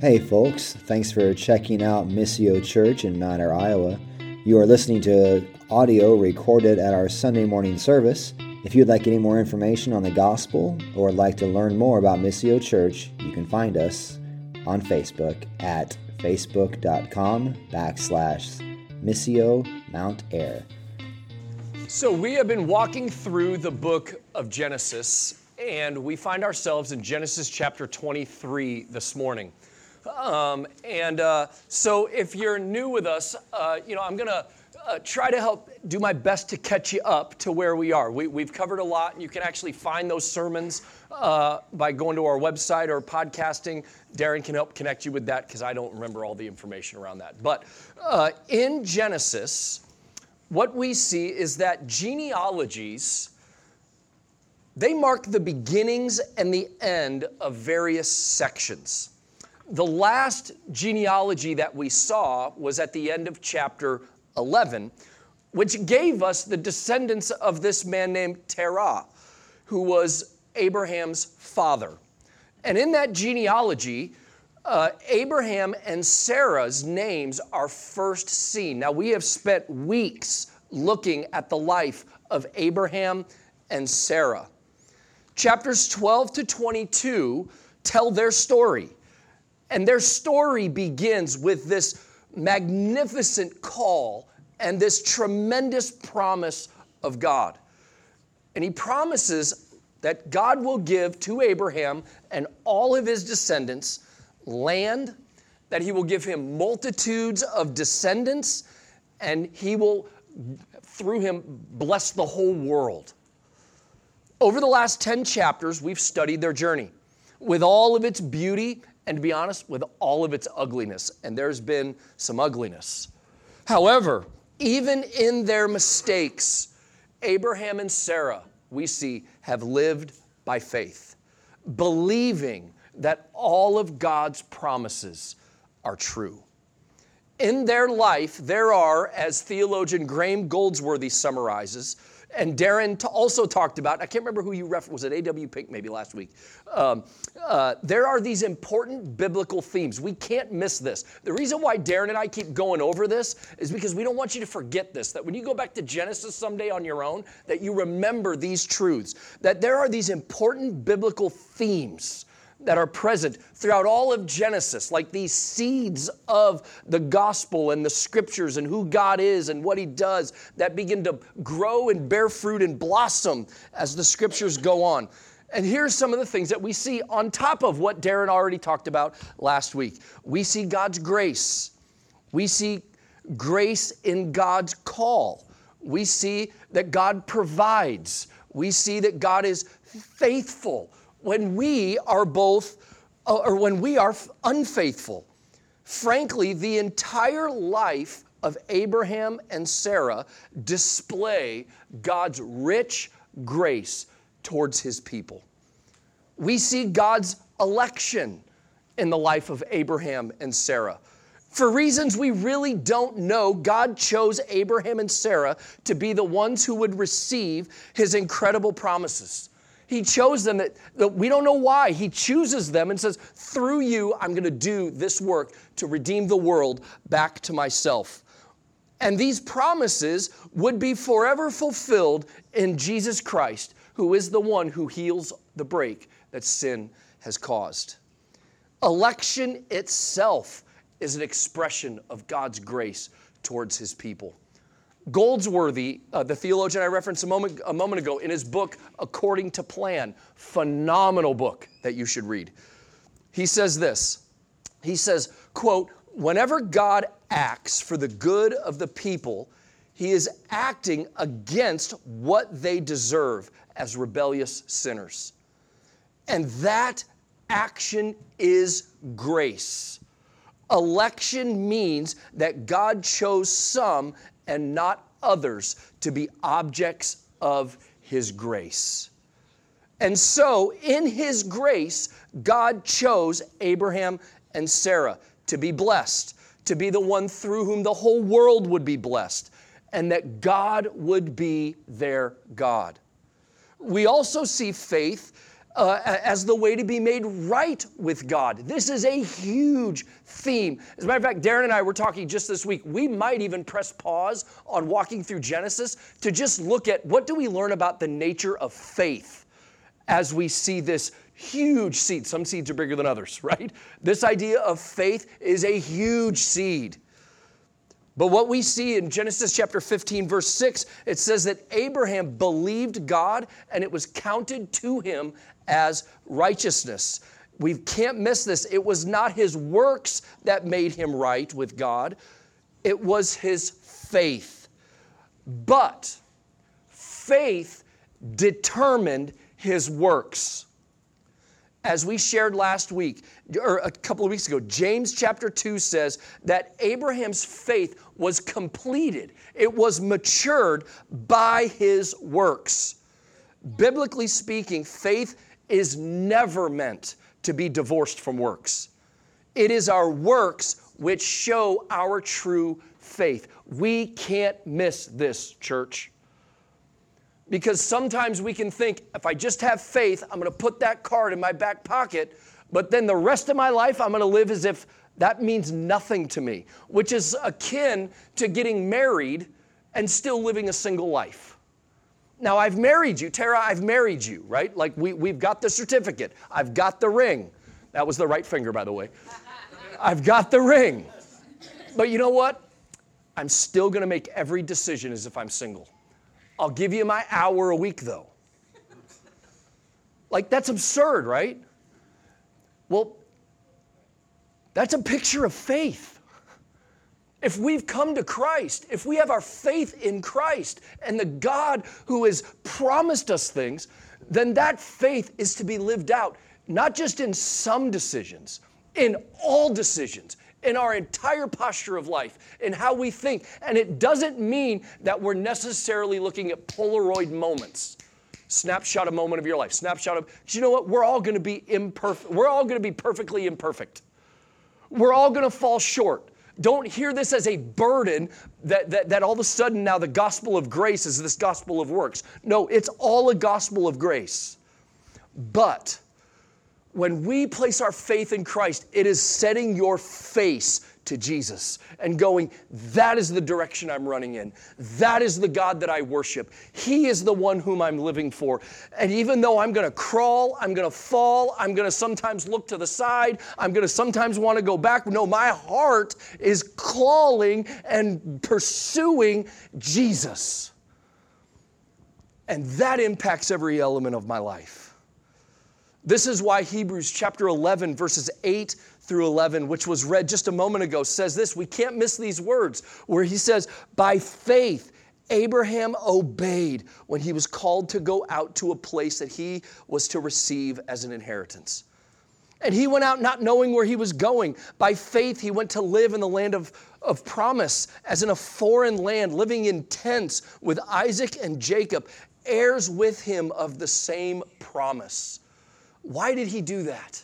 Hey, folks, thanks for checking out Missio Church in Ayr, Iowa. You are listening to audio recorded at our Sunday morning service. If you'd like any more information on the gospel or like to learn more about Missio Church, you can find us on Facebook at facebook.com backslash Missio Mount Ayr. So, we have been walking through the book of Genesis, and we find ourselves in Genesis chapter 23 this morning. Um, and uh, so, if you're new with us, uh, you know, I'm going to uh, try to help do my best to catch you up to where we are. We, have covered a lot, and you can actually find those sermons uh, by going to our website or podcasting. Darren can help connect you with that because I don't remember all the information around that. But uh, in Genesis, what we see is that genealogies they mark the beginnings and the end of various sections. The last genealogy that we saw was at the end of chapter 11, which gave us the descendants of this man named Terah, who was Abraham's father. And in that genealogy, uh, Abraham and Sarah's names are first seen. Now, we have spent weeks looking at the life of Abraham and Sarah. Chapters 12 to 22 tell their story. And their story begins with this magnificent call and this tremendous promise of God. And he promises that God will give to Abraham and all of his descendants land, that he will give him multitudes of descendants, and he will, through him, bless the whole world. Over the last 10 chapters, we've studied their journey with all of its beauty and to be honest, with all of its ugliness. And there's been some ugliness. However, even in their mistakes, Abraham and Sarah, we see, have lived by faith, believing that all of God's promises are true. In their life, there are, as theologian Graham Goldsworthy summarizes, and Darren also talked about, I can't remember who you referenced, was it A.W. Pink maybe last week? Um, uh, there are these important biblical themes. We can't miss this. The reason why Darren and I keep going over this is because we don't want you to forget this, that when you go back to Genesis someday on your own, that you remember these truths, that there are these important biblical themes that are present throughout all of Genesis, like these seeds of the gospel and the scriptures and who God is and what He does that begin to grow and bear fruit and blossom as the scriptures go on. And here's some of the things that we see on top of what Darren already talked about last week. We see God's grace. We see grace in God's call. We see that God provides. We see that God is faithful when we are both, uh, or when we are unfaithful. Frankly, the entire life of Abraham and Sarah display God's rich grace towards his people. We see God's election in the life of Abraham and Sarah. For reasons we really don't know, God chose Abraham and Sarah to be the ones who would receive his incredible promises. He chose them that, that we don't know why. He chooses them and says, Through you, I'm going to do this work to redeem the world back to myself. And these promises would be forever fulfilled in Jesus Christ, who is the one who heals the break that sin has caused. Election itself is an expression of God's grace towards his people. Goldsworthy, uh, the theologian I referenced a moment, a moment ago, in his book, According to Plan, phenomenal book that you should read. He says this He says, quote, whenever God acts for the good of the people, he is acting against what they deserve as rebellious sinners. And that action is grace. Election means that God chose some and not others to be objects of His grace. And so, in His grace, God chose Abraham and Sarah to be blessed, to be the one through whom the whole world would be blessed, and that God would be their God. We also see faith uh, as the way to be made right with God. This is a huge theme. As a matter of fact, Darren and I were talking just this week. We might even press pause on walking through Genesis to just look at what do we learn about the nature of faith as we see this huge seed. Some seeds are bigger than others, right? This idea of faith is a huge seed. But what we see in Genesis chapter 15, verse 6, it says that Abraham believed God and it was counted to him as righteousness. We can't miss this. It was not his works that made him right with God, it was his faith. But faith determined his works as we shared last week, or a couple of weeks ago, James chapter 2 says that Abraham's faith was completed, it was matured by his works. Biblically speaking, faith is never meant to be divorced from works. It is our works which show our true faith. We can't miss this, church. Because sometimes we can think, if I just have faith, I'm going to put that card in my back pocket, but then the rest of my life, I'm going to live as if that means nothing to me, which is akin to getting married and still living a single life. Now, I've married you, Tara, I've married you, right? Like we, we've got the certificate, I've got the ring. That was the right finger, by the way. I've got the ring. But you know what? I'm still going to make every decision as if I'm single. I'll give you my hour a week, though. Like, that's absurd, right? Well, that's a picture of faith. If we've come to Christ, if we have our faith in Christ and the God who has promised us things, then that faith is to be lived out, not just in some decisions, in all decisions, in our entire posture of life, in how we think. And it doesn't mean that we're necessarily looking at Polaroid moments. Snapshot a moment of your life, snapshot of, you know what? We're all gonna be imperfect. We're all gonna be perfectly imperfect. We're all gonna fall short. Don't hear this as a burden that, that, that all of a sudden now the gospel of grace is this gospel of works. No, it's all a gospel of grace. But when we place our faith in Christ, it is setting your face to Jesus and going, that is the direction I'm running in. That is the God that I worship. He is the one whom I'm living for. And even though I'm going to crawl, I'm going to fall, I'm going to sometimes look to the side, I'm going to sometimes want to go back. No, my heart is clawing and pursuing Jesus. And that impacts every element of my life. This is why Hebrews chapter 11, verses 8 through 11, which was read just a moment ago, says this. We can't miss these words where he says, By faith, Abraham obeyed when he was called to go out to a place that he was to receive as an inheritance. And he went out not knowing where he was going. By faith, he went to live in the land of, of promise, as in a foreign land, living in tents with Isaac and Jacob, heirs with him of the same promise. Why did he do that?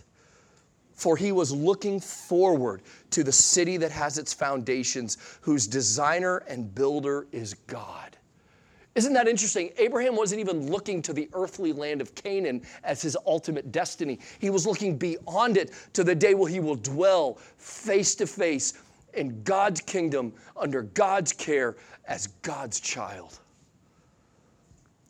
For he was looking forward to the city that has its foundations, whose designer and builder is God. Isn't that interesting? Abraham wasn't even looking to the earthly land of Canaan as his ultimate destiny. He was looking beyond it to the day where he will dwell face to face in God's kingdom under God's care as God's child.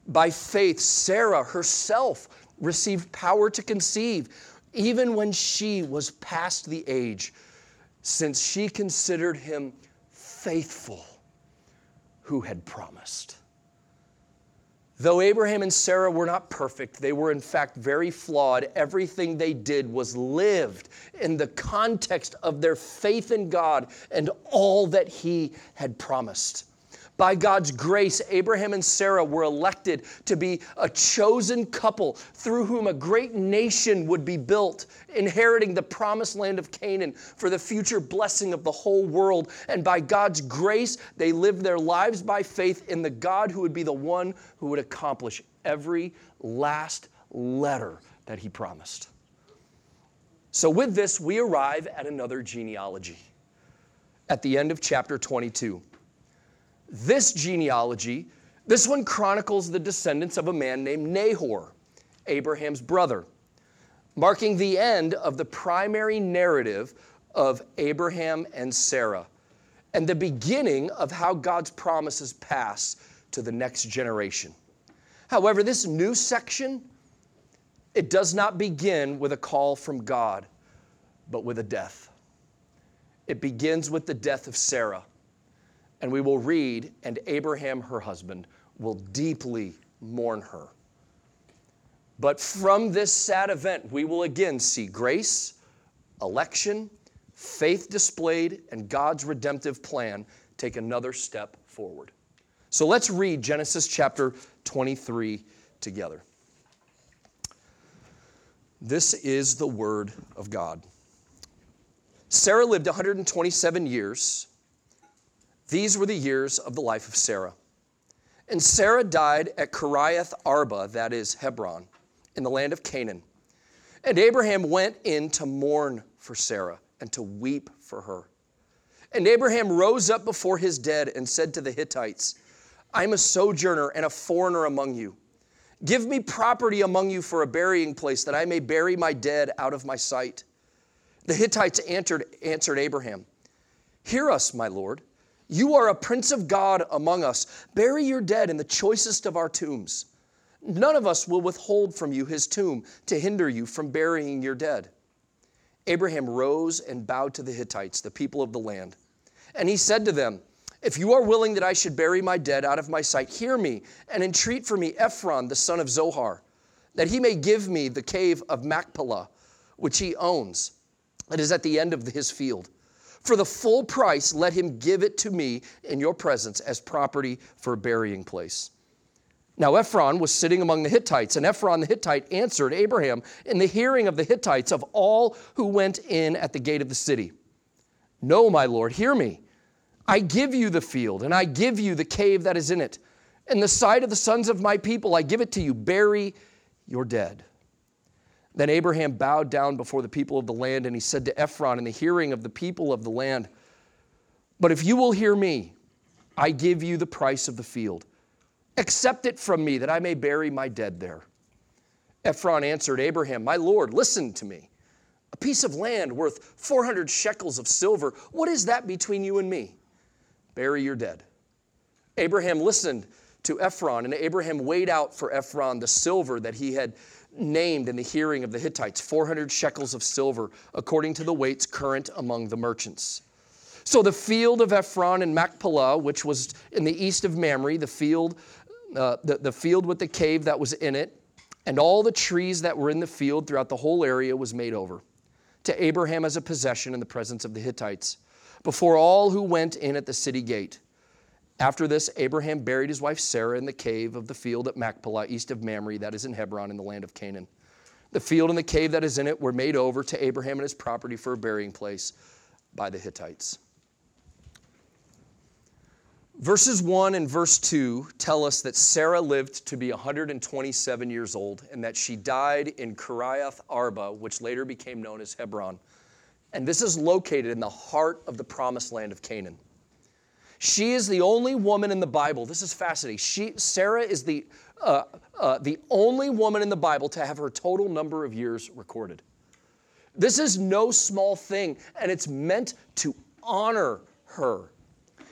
By faith, Sarah herself received power to conceive, even when she was past the age, since she considered him faithful who had promised. Though Abraham and Sarah were not perfect, they were in fact very flawed. Everything they did was lived in the context of their faith in God and all that He had promised. By God's grace, Abraham and Sarah were elected to be a chosen couple through whom a great nation would be built, inheriting the promised land of Canaan for the future blessing of the whole world. And by God's grace, they lived their lives by faith in the God who would be the one who would accomplish every last letter that he promised. So, with this, we arrive at another genealogy at the end of chapter 22. This genealogy, this one chronicles the descendants of a man named Nahor, Abraham's brother. marking the end of the primary narrative of Abraham and Sarah and the beginning of how God's promises pass to the next generation. However, this new section, it does not begin with a call from God, but with a death. It begins with the death of Sarah. And we will read, and Abraham, her husband, will deeply mourn her. But from this sad event, we will again see grace, election, faith displayed, and God's redemptive plan take another step forward. So let's read Genesis chapter 23 together. This is the word of God. Sarah lived 127 years. These were the years of the life of Sarah. And Sarah died at Kiriath Arba, that is Hebron, in the land of Canaan. And Abraham went in to mourn for Sarah and to weep for her. And Abraham rose up before his dead and said to the Hittites, I am a sojourner and a foreigner among you. Give me property among you for a burying place, that I may bury my dead out of my sight. The Hittites answered, answered Abraham, Hear us, my Lord. You are a prince of God among us. Bury your dead in the choicest of our tombs. None of us will withhold from you his tomb to hinder you from burying your dead. Abraham rose and bowed to the Hittites, the people of the land. And he said to them, If you are willing that I should bury my dead out of my sight, hear me and entreat for me Ephron, the son of Zohar, that he may give me the cave of Machpelah, which he owns. It is at the end of his field. For the full price, let him give it to me in your presence as property for a burying place. Now Ephron was sitting among the Hittites, and Ephron the Hittite answered Abraham in the hearing of the Hittites of all who went in at the gate of the city No, my Lord, hear me. I give you the field, and I give you the cave that is in it. In the sight of the sons of my people, I give it to you. Bury your dead. Then Abraham bowed down before the people of the land, and he said to Ephron in the hearing of the people of the land, But if you will hear me, I give you the price of the field Accept it from me that I may bury my dead there. Ephron answered Abraham, My Lord, listen to me. A piece of land worth 400 shekels of silver, what is that between you and me? Bury your dead. Abraham listened to Ephron, and Abraham weighed out for Ephron the silver that he had named in the hearing of the Hittites 400 shekels of silver, according to the weights current among the merchants. So the field of Ephron and Machpelah, which was in the east of Mamre, the field uh, the, the field with the cave that was in it, and all the trees that were in the field throughout the whole area was made over to Abraham as a possession in the presence of the Hittites, before all who went in at the city gate. After this, Abraham buried his wife Sarah in the cave of the field at Machpelah, east of Mamre, that is in Hebron, in the land of Canaan. The field and the cave that is in it were made over to Abraham and his property for a burying place by the Hittites. Verses 1 and verse 2 tell us that Sarah lived to be 127 years old and that she died in Kiriath Arba, which later became known as Hebron. And this is located in the heart of the promised land of Canaan. She is the only woman in the Bible. This is fascinating. She, Sarah is the, uh, uh, the only woman in the Bible to have her total number of years recorded. This is no small thing, and it's meant to honor her.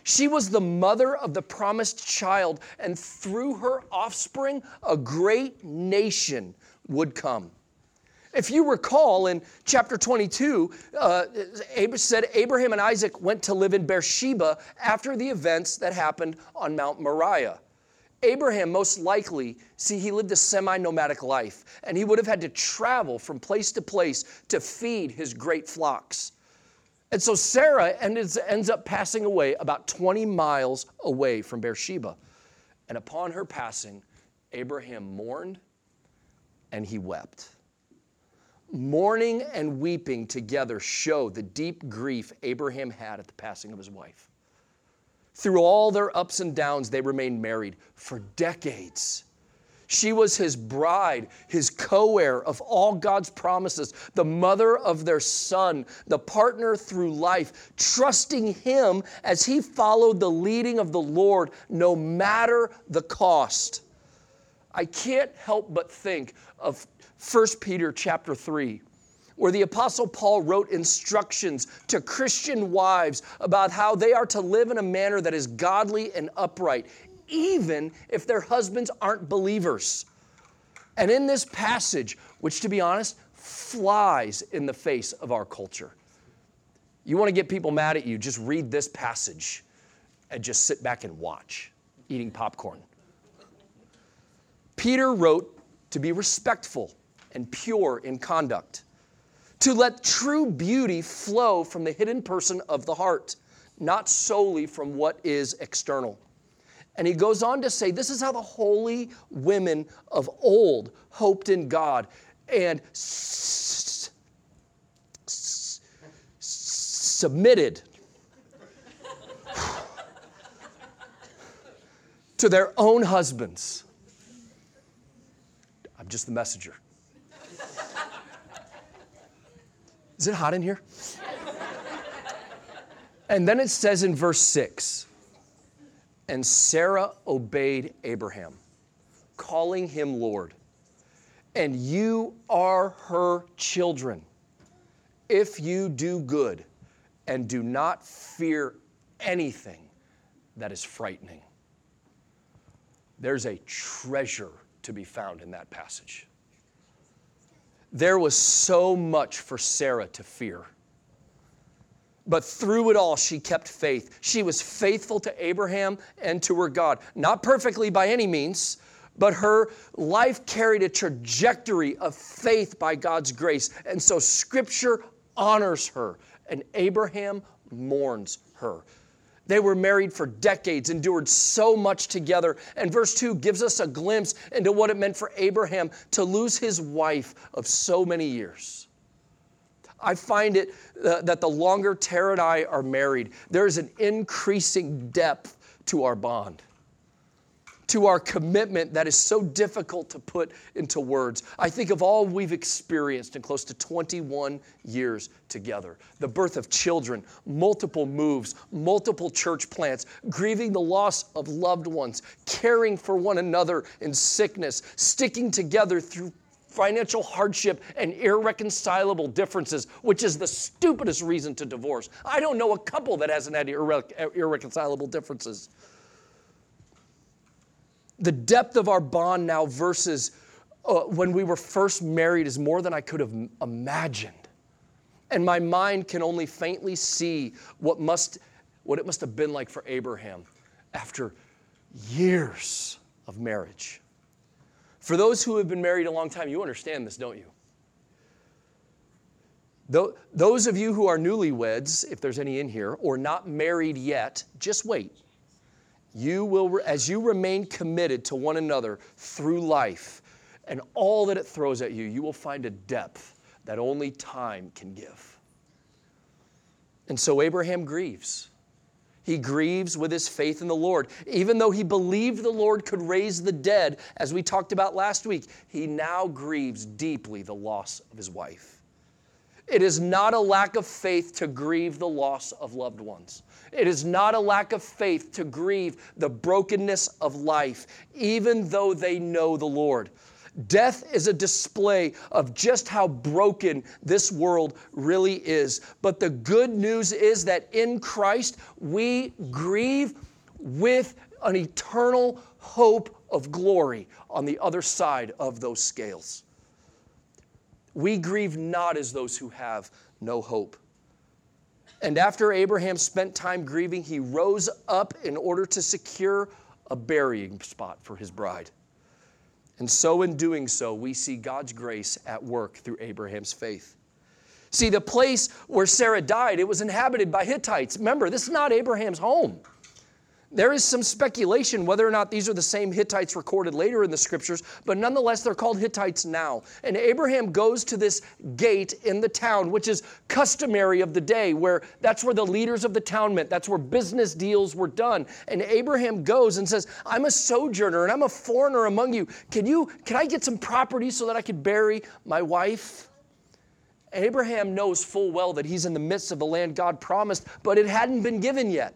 She was the mother of the promised child, and through her offspring, a great nation would come. If you recall in chapter 22, uh, said Abraham and Isaac went to live in Beersheba after the events that happened on Mount Moriah. Abraham, most likely, see, he lived a semi nomadic life, and he would have had to travel from place to place to feed his great flocks. And so Sarah ends, ends up passing away about 20 miles away from Beersheba. And upon her passing, Abraham mourned and he wept. Mourning and weeping together show the deep grief Abraham had at the passing of his wife. Through all their ups and downs, they remained married for decades. She was his bride, his co heir of all God's promises, the mother of their son, the partner through life, trusting him as he followed the leading of the Lord no matter the cost. I can't help but think of 1 Peter chapter 3 where the Apostle Paul wrote instructions to Christian wives about how they are to live in a manner that is godly and upright, even if their husbands aren't believers. And in this passage, which to be honest, flies in the face of our culture. You want to get people mad at you, just read this passage and just sit back and watch, eating popcorn. Peter wrote to be respectful and pure in conduct to let true beauty flow from the hidden person of the heart, not solely from what is external. And he goes on to say, This is how the holy women of old hoped in God and submitted to their own husbands. I'm just the messenger. Is it hot in here? and then it says in verse 6 And Sarah obeyed Abraham, calling him Lord. And you are her children if you do good and do not fear anything that is frightening. There's a treasure to be found in that passage. There was so much for Sarah to fear. But through it all, she kept faith. She was faithful to Abraham and to her God. Not perfectly by any means, but her life carried a trajectory of faith by God's grace. And so scripture honors her, and Abraham mourns her. They were married for decades, endured so much together. And verse 2 gives us a glimpse into what it meant for Abraham to lose his wife of so many years. I find it uh, that the longer Tara and I are married, there is an increasing depth to our bond to our commitment that is so difficult to put into words. I think of all we've experienced in close to 21 years together the birth of children, multiple moves, multiple church plants, grieving the loss of loved ones, caring for one another in sickness, sticking together through financial hardship and irreconcilable differences, which is the stupidest reason to divorce. I don't know a couple that hasn't had irre- irreconcilable differences the depth of our bond now versus uh, when we were first married is more than I could have imagined. And my mind can only faintly see what, must, what it must have been like for Abraham after years of marriage. For those who have been married a long time, you understand this, don't you? Those of you who are newlyweds, if there's any in here, or not married yet, just wait you will, as you remain committed to one another through life and all that it throws at you, you will find a depth that only time can give. And so Abraham grieves. He grieves with his faith in the Lord. Even though he believed the Lord could raise the dead, as we talked about last week, he now grieves deeply the loss of his wife. It is not a lack of faith to grieve the loss of loved ones. It is not a lack of faith to grieve the brokenness of life, even though they know the Lord. Death is a display of just how broken this world really is. But the good news is that in Christ we grieve with an eternal hope of glory on the other side of those scales. We grieve not as those who have no hope. And after Abraham spent time grieving, he rose up in order to secure a burying spot for his bride. And so, in doing so, we see God's grace at work through Abraham's faith. See, the place where Sarah died, it was inhabited by Hittites. Remember, this is not Abraham's home. There is some speculation whether or not these are the same Hittites recorded later in the scriptures, but nonetheless, they're called Hittites now. And Abraham goes to this gate in the town, which is customary of the day, where that's where the leaders of the town met. That's where business deals were done. And Abraham goes and says, I'm a sojourner and I'm a foreigner among you. Can you, can I get some property so that I could bury my wife? Abraham knows full well that he's in the midst of the land God promised, but it hadn't been given yet.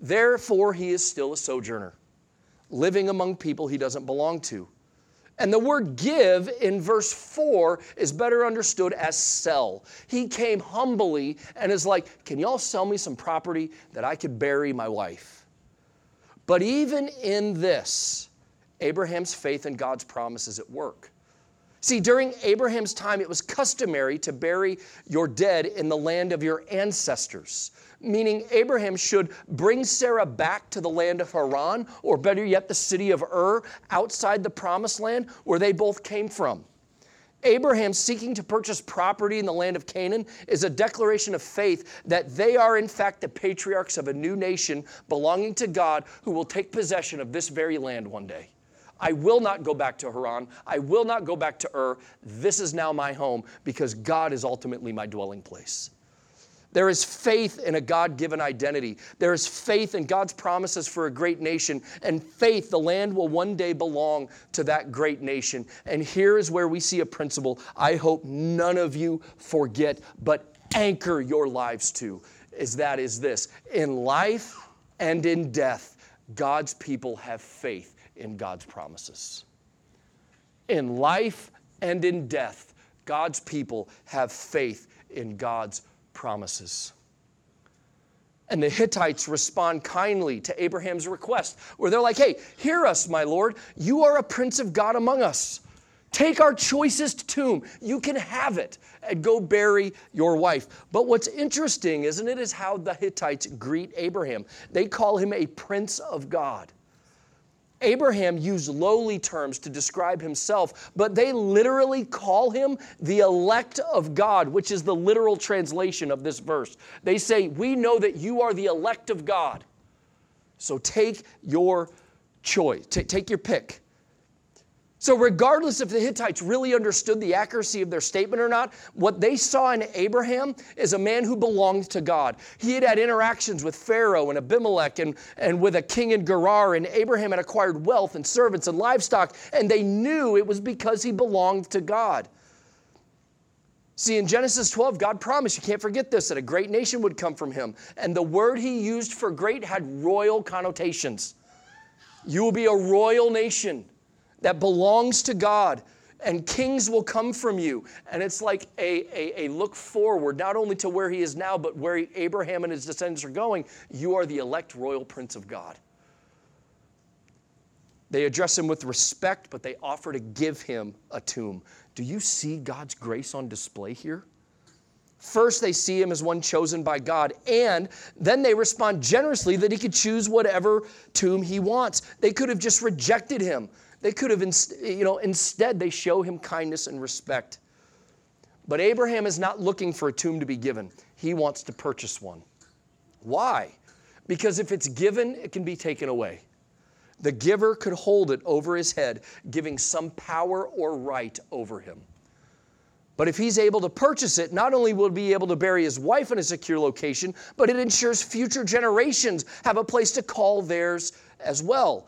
Therefore, he is still a sojourner, living among people he doesn't belong to. And the word give in verse 4 is better understood as sell. He came humbly and is like, Can y'all sell me some property that I could bury my wife? But even in this, Abraham's faith in God's promise is at work. See, during Abraham's time, it was customary to bury your dead in the land of your ancestors, meaning Abraham should bring Sarah back to the land of Haran, or better yet, the city of Ur, outside the promised land where they both came from. Abraham seeking to purchase property in the land of Canaan is a declaration of faith that they are, in fact, the patriarchs of a new nation belonging to God who will take possession of this very land one day. I will not go back to Haran. I will not go back to Ur. This is now my home because God is ultimately my dwelling place. There is faith in a God given identity. There is faith in God's promises for a great nation, and faith the land will one day belong to that great nation. And here is where we see a principle I hope none of you forget, but anchor your lives to is that is this in life and in death, God's people have faith in God's promises. In life and in death, God's people have faith in God's promises. And the Hittites respond kindly to Abraham's request, where they're like, hey, hear us, my Lord. You are a prince of God among us. Take our choicest tomb. You can have it and go bury your wife. But what's interesting, isn't it, is how the Hittites greet Abraham. They call him a prince of God. Abraham used lowly terms to describe himself, but they literally call him the elect of God, which is the literal translation of this verse. They say, We know that you are the elect of God. So take your choice, T- take your pick. So, regardless if the Hittites really understood the accuracy of their statement or not, what they saw in Abraham is a man who belonged to God. He had had interactions with Pharaoh and Abimelech and, and with a king in Gerar, and Abraham had acquired wealth and servants and livestock, and they knew it was because he belonged to God. See, in Genesis 12, God promised, you can't forget this, that a great nation would come from him. And the word he used for great had royal connotations. You will be a royal nation that belongs to God, and kings will come from you. And it's like a, a, a, look forward, not only to where he is now, but where Abraham and his descendants are going. You are the elect royal prince of God. They address him with respect, but they offer to give him a tomb. Do you see God's grace on display here? First, they see him as one chosen by God, and then they respond generously that he could choose whatever tomb he wants. They could have just rejected him. They could have, you know, instead they show him kindness and respect. But Abraham is not looking for a tomb to be given. He wants to purchase one. Why? Because if it's given, it can be taken away. The giver could hold it over his head, giving some power or right over him. But if he's able to purchase it, not only will he be able to bury his wife in a secure location, but it ensures future generations have a place to call theirs as well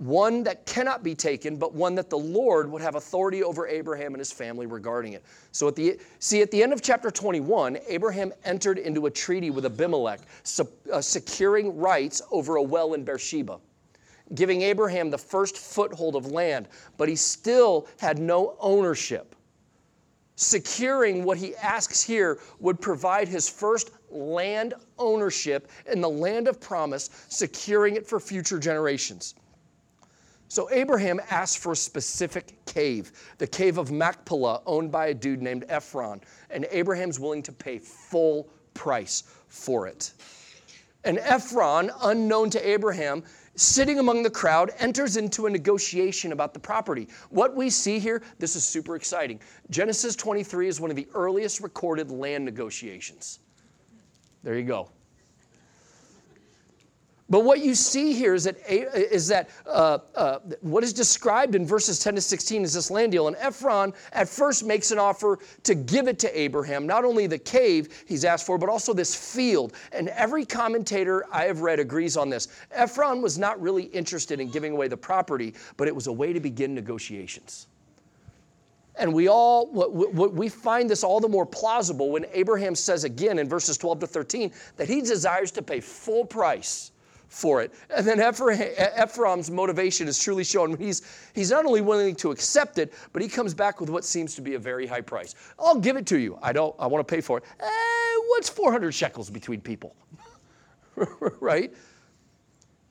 one that cannot be taken, but one that the Lord would have authority over Abraham and his family regarding it. So at the see at the end of chapter 21, Abraham entered into a treaty with Abimelech, uh, securing rights over a well in Beersheba, giving Abraham the first foothold of land, but he still had no ownership. Securing what he asks here would provide his first land ownership in the land of promise, securing it for future generations. So Abraham asked for a specific cave, the cave of Machpelah, owned by a dude named Ephron, and Abraham's willing to pay full price for it. And Ephron, unknown to Abraham, sitting among the crowd, enters into a negotiation about the property. What we see here, this is super exciting. Genesis 23 is one of the earliest recorded land negotiations. There you go. But what you see here is that, is that uh, uh, what is described in verses 10 to 16 is this land deal. And Ephron at first makes an offer to give it to Abraham, not only the cave he's asked for, but also this field. And every commentator I have read agrees on this. Ephron was not really interested in giving away the property, but it was a way to begin negotiations. And we all, we find this all the more plausible when Abraham says again in verses 12 to 13 that he desires to pay full price for it. And then Ephron's motivation is truly shown. He's, he's not only willing to accept it, but he comes back with what seems to be a very high price. I'll give it to you. I don't, I want to pay for it. Eh, what's 400 shekels between people? right?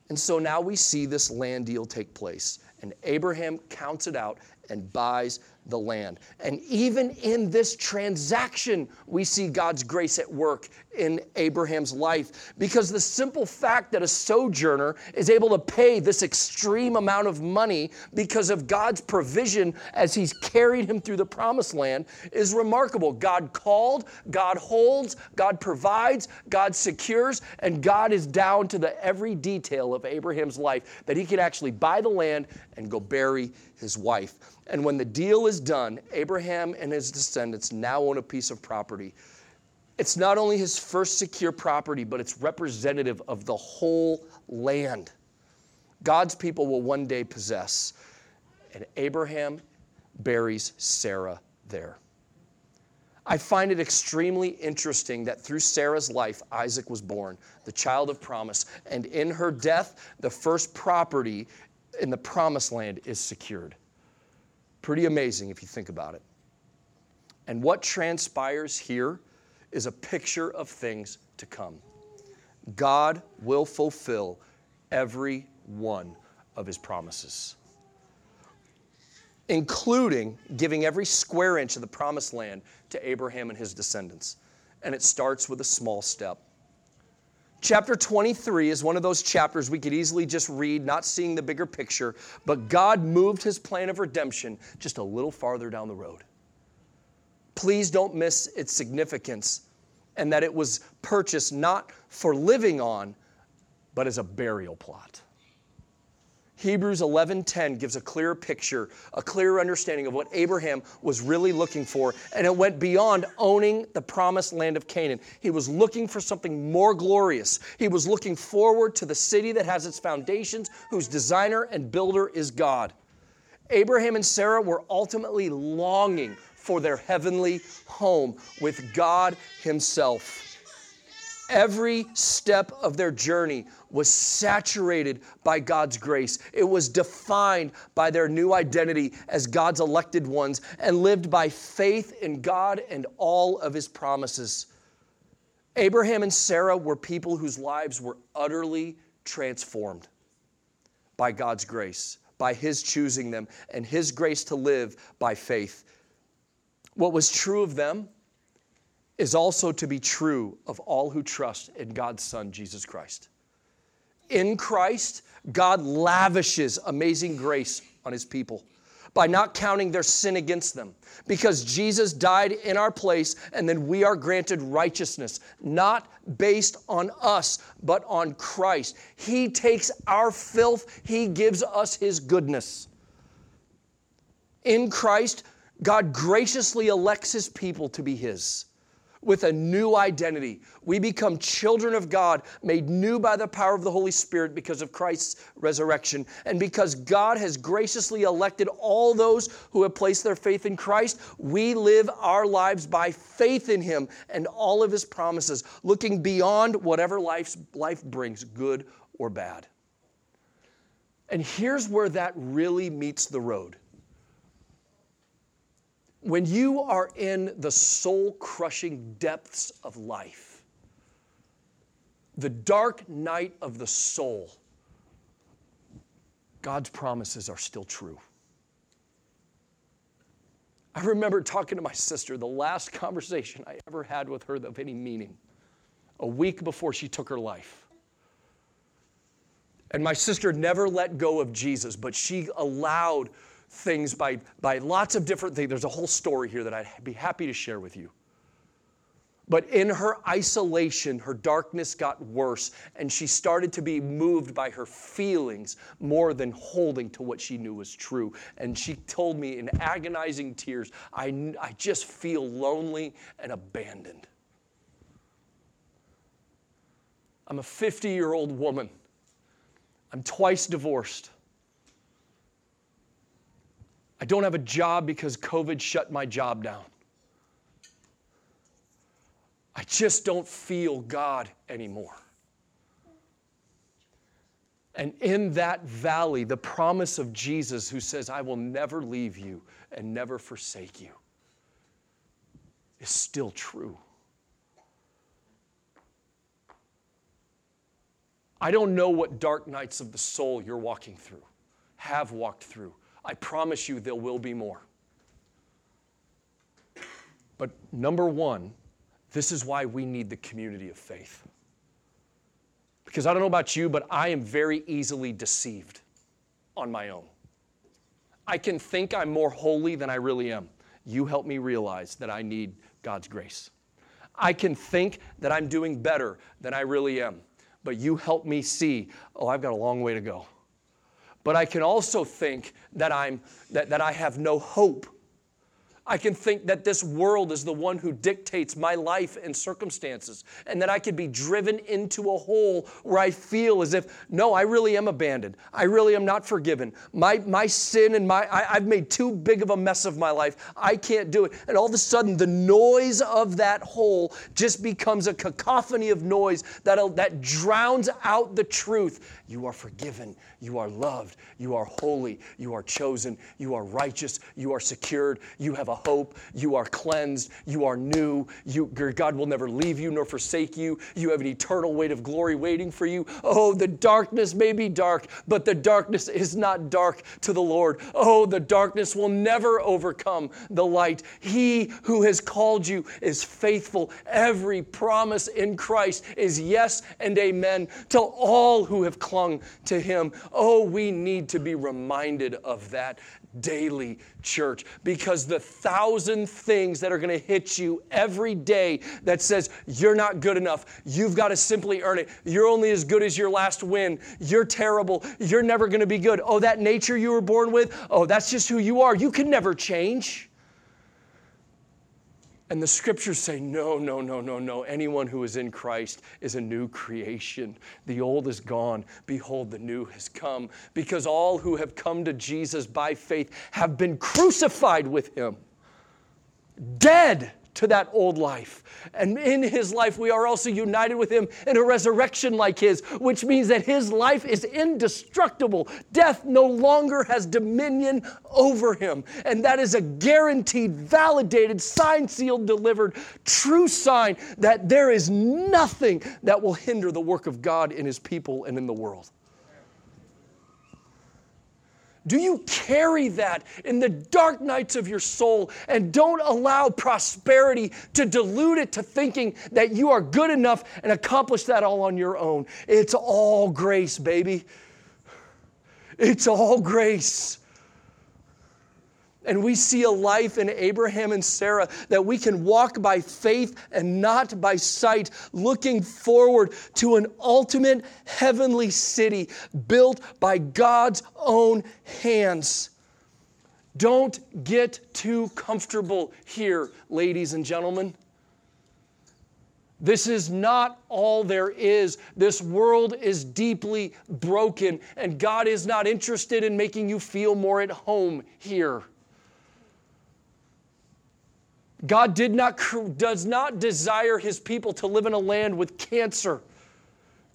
And so now we see this land deal take place. And Abraham counts it out and buys the land. And even in this transaction, we see God's grace at work in Abraham's life because the simple fact that a sojourner is able to pay this extreme amount of money because of God's provision as he's carried him through the promised land is remarkable. God called, God holds, God provides, God secures, and God is down to the every detail of Abraham's life that he could actually buy the land and go bury his wife. And when the deal is done, Abraham and his descendants now own a piece of property. It's not only his first secure property, but it's representative of the whole land. God's people will one day possess. And Abraham buries Sarah there. I find it extremely interesting that through Sarah's life, Isaac was born, the child of promise. And in her death, the first property in the promised land is secured. Pretty amazing if you think about it. And what transpires here is a picture of things to come. God will fulfill every one of his promises, including giving every square inch of the promised land to Abraham and his descendants. And it starts with a small step. Chapter 23 is one of those chapters we could easily just read, not seeing the bigger picture, but God moved his plan of redemption just a little farther down the road. Please don't miss its significance and that it was purchased not for living on, but as a burial plot. Hebrews 11:10 gives a clear picture, a clear understanding of what Abraham was really looking for, and it went beyond owning the promised land of Canaan. He was looking for something more glorious. He was looking forward to the city that has its foundations, whose designer and builder is God. Abraham and Sarah were ultimately longing for their heavenly home with God himself. Every step of their journey was saturated by God's grace. It was defined by their new identity as God's elected ones and lived by faith in God and all of his promises. Abraham and Sarah were people whose lives were utterly transformed by God's grace, by his choosing them, and his grace to live by faith. What was true of them is also to be true of all who trust in God's Son, Jesus Christ. In Christ, God lavishes amazing grace on his people by not counting their sin against them. Because Jesus died in our place, and then we are granted righteousness, not based on us, but on Christ. He takes our filth, He gives us His goodness. In Christ, God graciously elects His people to be His with a new identity. We become children of God, made new by the power of the Holy Spirit because of Christ's resurrection. And because God has graciously elected all those who have placed their faith in Christ, we live our lives by faith in Him and all of His promises, looking beyond whatever life's, life brings, good or bad. And here's where that really meets the road when you are in the soul crushing depths of life, the dark night of the soul, God's promises are still true. I remember talking to my sister, the last conversation I ever had with her of any meaning, a week before she took her life. And my sister never let go of Jesus, but she allowed things by, by lots of different things. There's a whole story here that I'd be happy to share with you. But in her isolation, her darkness got worse, and she started to be moved by her feelings more than holding to what she knew was true. And she told me in agonizing tears, I, I just feel lonely and abandoned. I'm a 50 year old woman, I'm twice divorced. I don't have a job because COVID shut my job down. I just don't feel God anymore. And in that valley, the promise of Jesus, who says, I will never leave you and never forsake you, is still true. I don't know what dark nights of the soul you're walking through, have walked through. I promise you there will be more. But number one, this is why we need the community of faith. Because I don't know about you, but I am very easily deceived on my own. I can think I'm more holy than I really am. You help me realize that I need God's grace. I can think that I'm doing better than I really am, but you help me see, oh, I've got a long way to go. But I can also think that, I'm, that, that I have no hope I can think that this world is the one who dictates my life and circumstances, and that I could be driven into a hole where I feel as if, no, I really am abandoned. I really am not forgiven. My, my sin and my, I, I've made too big of a mess of my life. I can't do it. And all of a sudden, the noise of that hole just becomes a cacophony of noise that, that drowns out the truth. You are forgiven. You are loved. You are holy. You are chosen. You are righteous. You are secured. You have a hope. You are cleansed. You are new. You, God will never leave you nor forsake you. You have an eternal weight of glory waiting for you. Oh, the darkness may be dark, but the darkness is not dark to the Lord. Oh, the darkness will never overcome the light. He who has called you is faithful. Every promise in Christ is yes and amen to all who have to him. Oh, we need to be reminded of that daily, church, because the thousand things that are going to hit you every day that says you're not good enough, you've got to simply earn it. You're only as good as your last win. You're terrible. You're never going to be good. Oh, that nature you were born with, oh, that's just who you are. You can never change. And the scriptures say, no, no, no, no, no. Anyone who is in Christ is a new creation. The old is gone. Behold, the new has come. Because all who have come to Jesus by faith have been crucified with him, dead to that old life. And in his life, we are also united with him in a resurrection like his, which means that his life is indestructible. Death no longer has dominion over him. And that is a guaranteed, validated, sign sealed, delivered, true sign that there is nothing that will hinder the work of God in his people and in the world. Do you carry that in the dark nights of your soul and don't allow prosperity to dilute it to thinking that you are good enough and accomplish that all on your own? It's all grace, baby. It's all grace. And we see a life in Abraham and Sarah that we can walk by faith and not by sight, looking forward to an ultimate heavenly city built by God's own hands. Don't get too comfortable here, ladies and gentlemen. This is not all there is. This world is deeply broken, and God is not interested in making you feel more at home here. God did not, does not desire his people to live in a land with cancer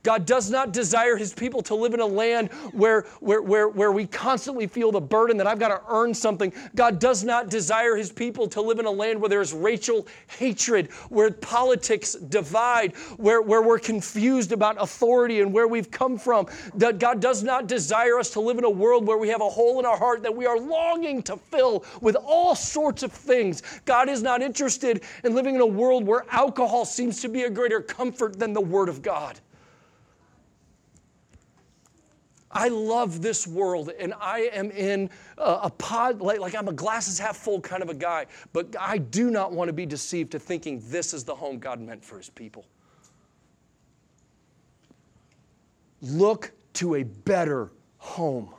God does not desire his people to live in a land where, where, where, where we constantly feel the burden that I've got to earn something. God does not desire his people to live in a land where there's racial hatred, where politics divide, where, where we're confused about authority and where we've come from. God does not desire us to live in a world where we have a hole in our heart that we are longing to fill with all sorts of things. God is not interested in living in a world where alcohol seems to be a greater comfort than the Word of God. I love this world and I am in a, a pod, like, like I'm a glasses half full kind of a guy, but I do not want to be deceived to thinking this is the home God meant for his people. Look to a better home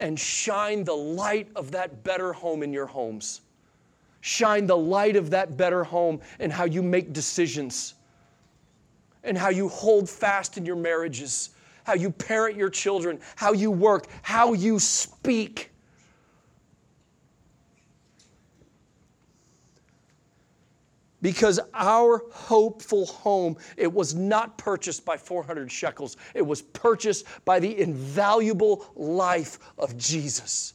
and shine the light of that better home in your homes. Shine the light of that better home in how you make decisions and how you hold fast in your marriages how you parent your children, how you work, how you speak. because our hopeful home it was not purchased by 400 shekels it was purchased by the invaluable life of jesus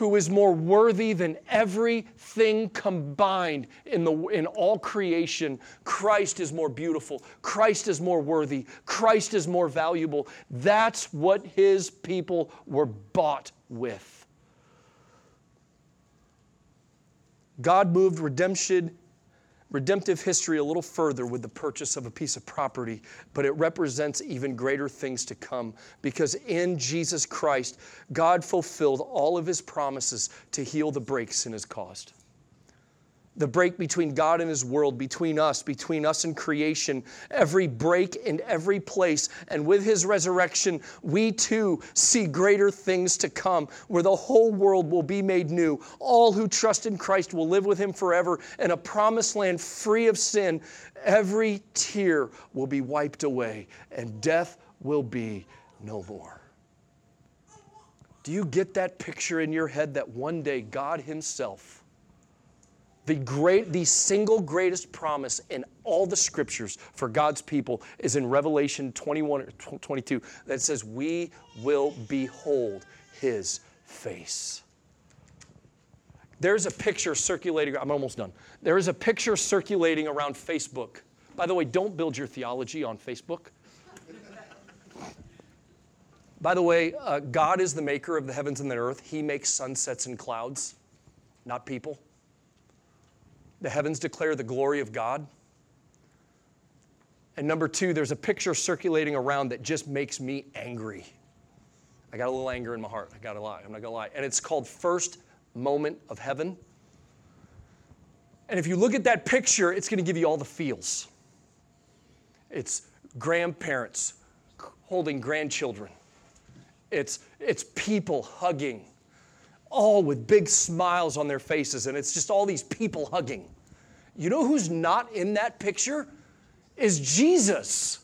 who is more worthy than everything combined in, the, in all creation. Christ is more beautiful. Christ is more worthy. Christ is more valuable. That's what his people were bought with. God moved redemption, redemptive history a little further with the purchase of a piece of property, but it represents even greater things to come because in Jesus Christ, God fulfilled all of his promises to heal the breaks in his caused the break between God and His world, between us, between us and creation, every break in every place. And with His resurrection, we too see greater things to come, where the whole world will be made new. All who trust in Christ will live with Him forever in a promised land free of sin. Every tear will be wiped away, and death will be no more. Do you get that picture in your head that one day God Himself the, great, the single greatest promise in all the scriptures for God's people is in Revelation 21 or 22 that says, We will behold his face. There's a picture circulating, I'm almost done. There is a picture circulating around Facebook. By the way, don't build your theology on Facebook. By the way, uh, God is the maker of the heavens and the earth. He makes sunsets and clouds, not people. The heavens declare the glory of God. And number two, there's a picture circulating around that just makes me angry. I got a little anger in my heart. I got to lie. I'm not going to lie. And it's called First Moment of Heaven. And if you look at that picture, it's going to give you all the feels. It's grandparents holding grandchildren. It's, it's people hugging all with big smiles on their faces, and it's just all these people hugging. You know who's not in that picture? Is Jesus.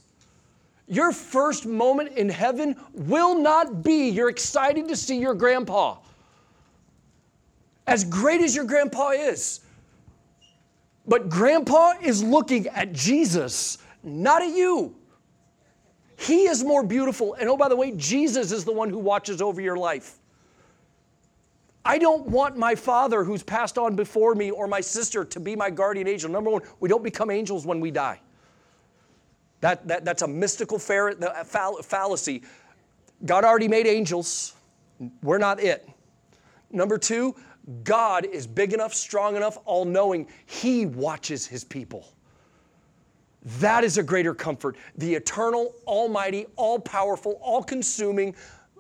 Your first moment in heaven will not be you're excited to see your grandpa. As great as your grandpa is. But grandpa is looking at Jesus, not at you. He is more beautiful. And oh, by the way, Jesus is the one who watches over your life. I don't want my father who's passed on before me or my sister to be my guardian angel. Number one, we don't become angels when we die. That, that, that's a mystical fallacy. God already made angels, we're not it. Number two, God is big enough, strong enough, all knowing. He watches his people. That is a greater comfort. The eternal, almighty, all powerful, all consuming,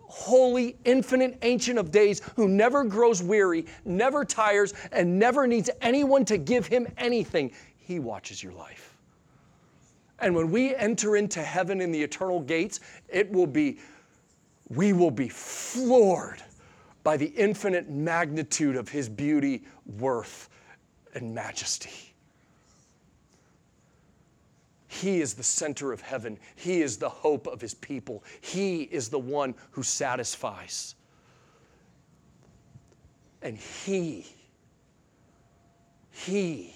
holy, infinite, ancient of days who never grows weary, never tires, and never needs anyone to give him anything. He watches your life. And when we enter into heaven in the eternal gates, it will be, we will be floored by the infinite magnitude of his beauty, worth, and majesty. He is the center of heaven. He is the hope of his people. He is the one who satisfies. And he, he,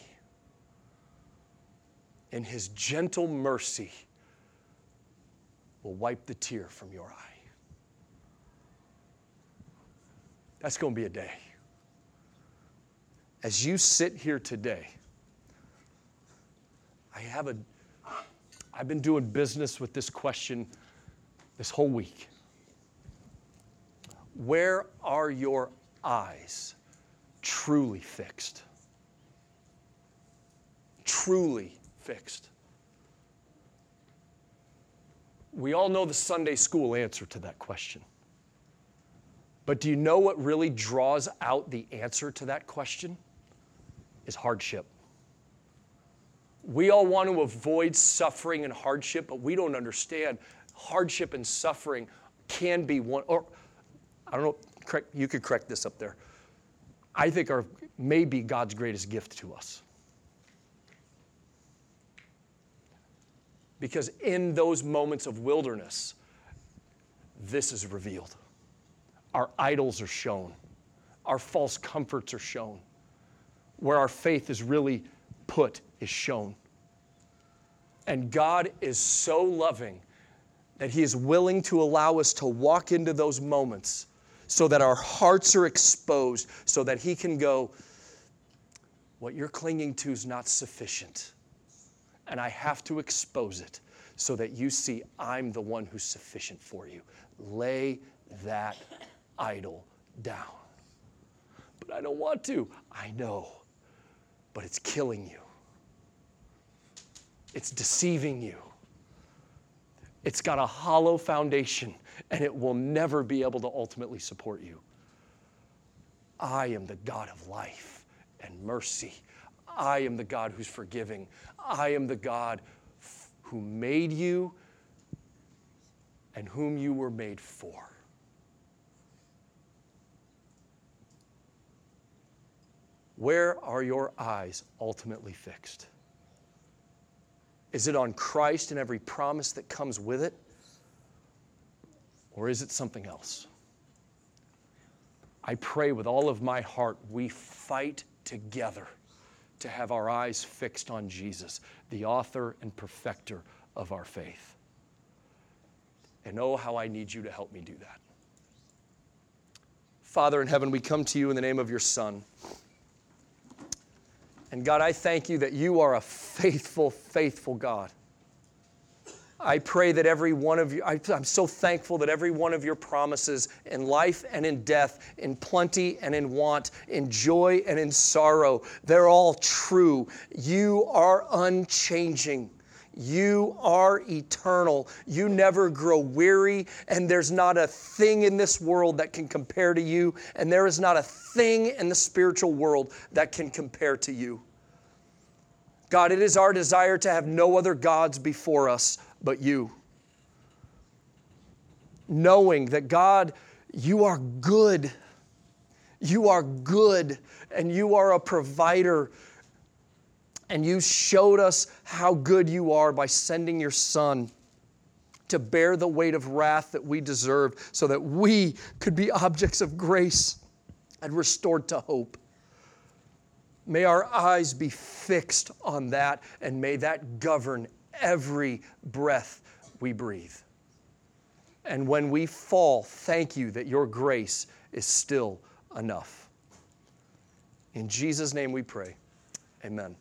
in his gentle mercy, will wipe the tear from your eye. That's going to be a day. As you sit here today, I have a I've been doing business with this question this whole week. Where are your eyes truly fixed? Truly fixed. We all know the Sunday school answer to that question. But do you know what really draws out the answer to that question? Is hardship. We all want to avoid suffering and hardship, but we don't understand hardship and suffering can be one, or I don't know, correct, you could correct this up there. I think are may be God's greatest gift to us. Because in those moments of wilderness, this is revealed. Our idols are shown, our false comforts are shown where our faith is really put is shown. And God is so loving that He is willing to allow us to walk into those moments so that our hearts are exposed, so that He can go, What you're clinging to is not sufficient. And I have to expose it so that you see I'm the one who's sufficient for you. Lay that idol down. But I don't want to. I know. But it's killing you, it's deceiving you. It's got a hollow foundation and it will never be able to ultimately support you. I am the God of life and mercy. I am the God who's forgiving. I am the God who made you and whom you were made for. Where are your eyes ultimately fixed? Is it on Christ and every promise that comes with it? Or is it something else? I pray with all of my heart we fight together to have our eyes fixed on Jesus, the author and perfecter of our faith. And oh, how I need you to help me do that. Father in heaven, we come to you in the name of your Son. And God, I thank you that you are a faithful, faithful God. I pray that every one of you, I, am so thankful that every one of your promises in life and in death, in plenty and in want, in joy and in sorrow, they're all true. You are unchanging. You are eternal. You never grow weary, and there's not a thing in this world that can compare to you, and there is not a thing in the spiritual world that can compare to you. God, it is our desire to have no other gods before us but you. Knowing that, God, you are good. You are good, and you are a provider. And you showed us how good you are by sending your Son to bear the weight of wrath that we deserve so that we could be objects of grace and restored to hope. May our eyes be fixed on that, and may that govern every breath we breathe. And when we fall, thank you that your grace is still enough. In Jesus' name we pray. Amen.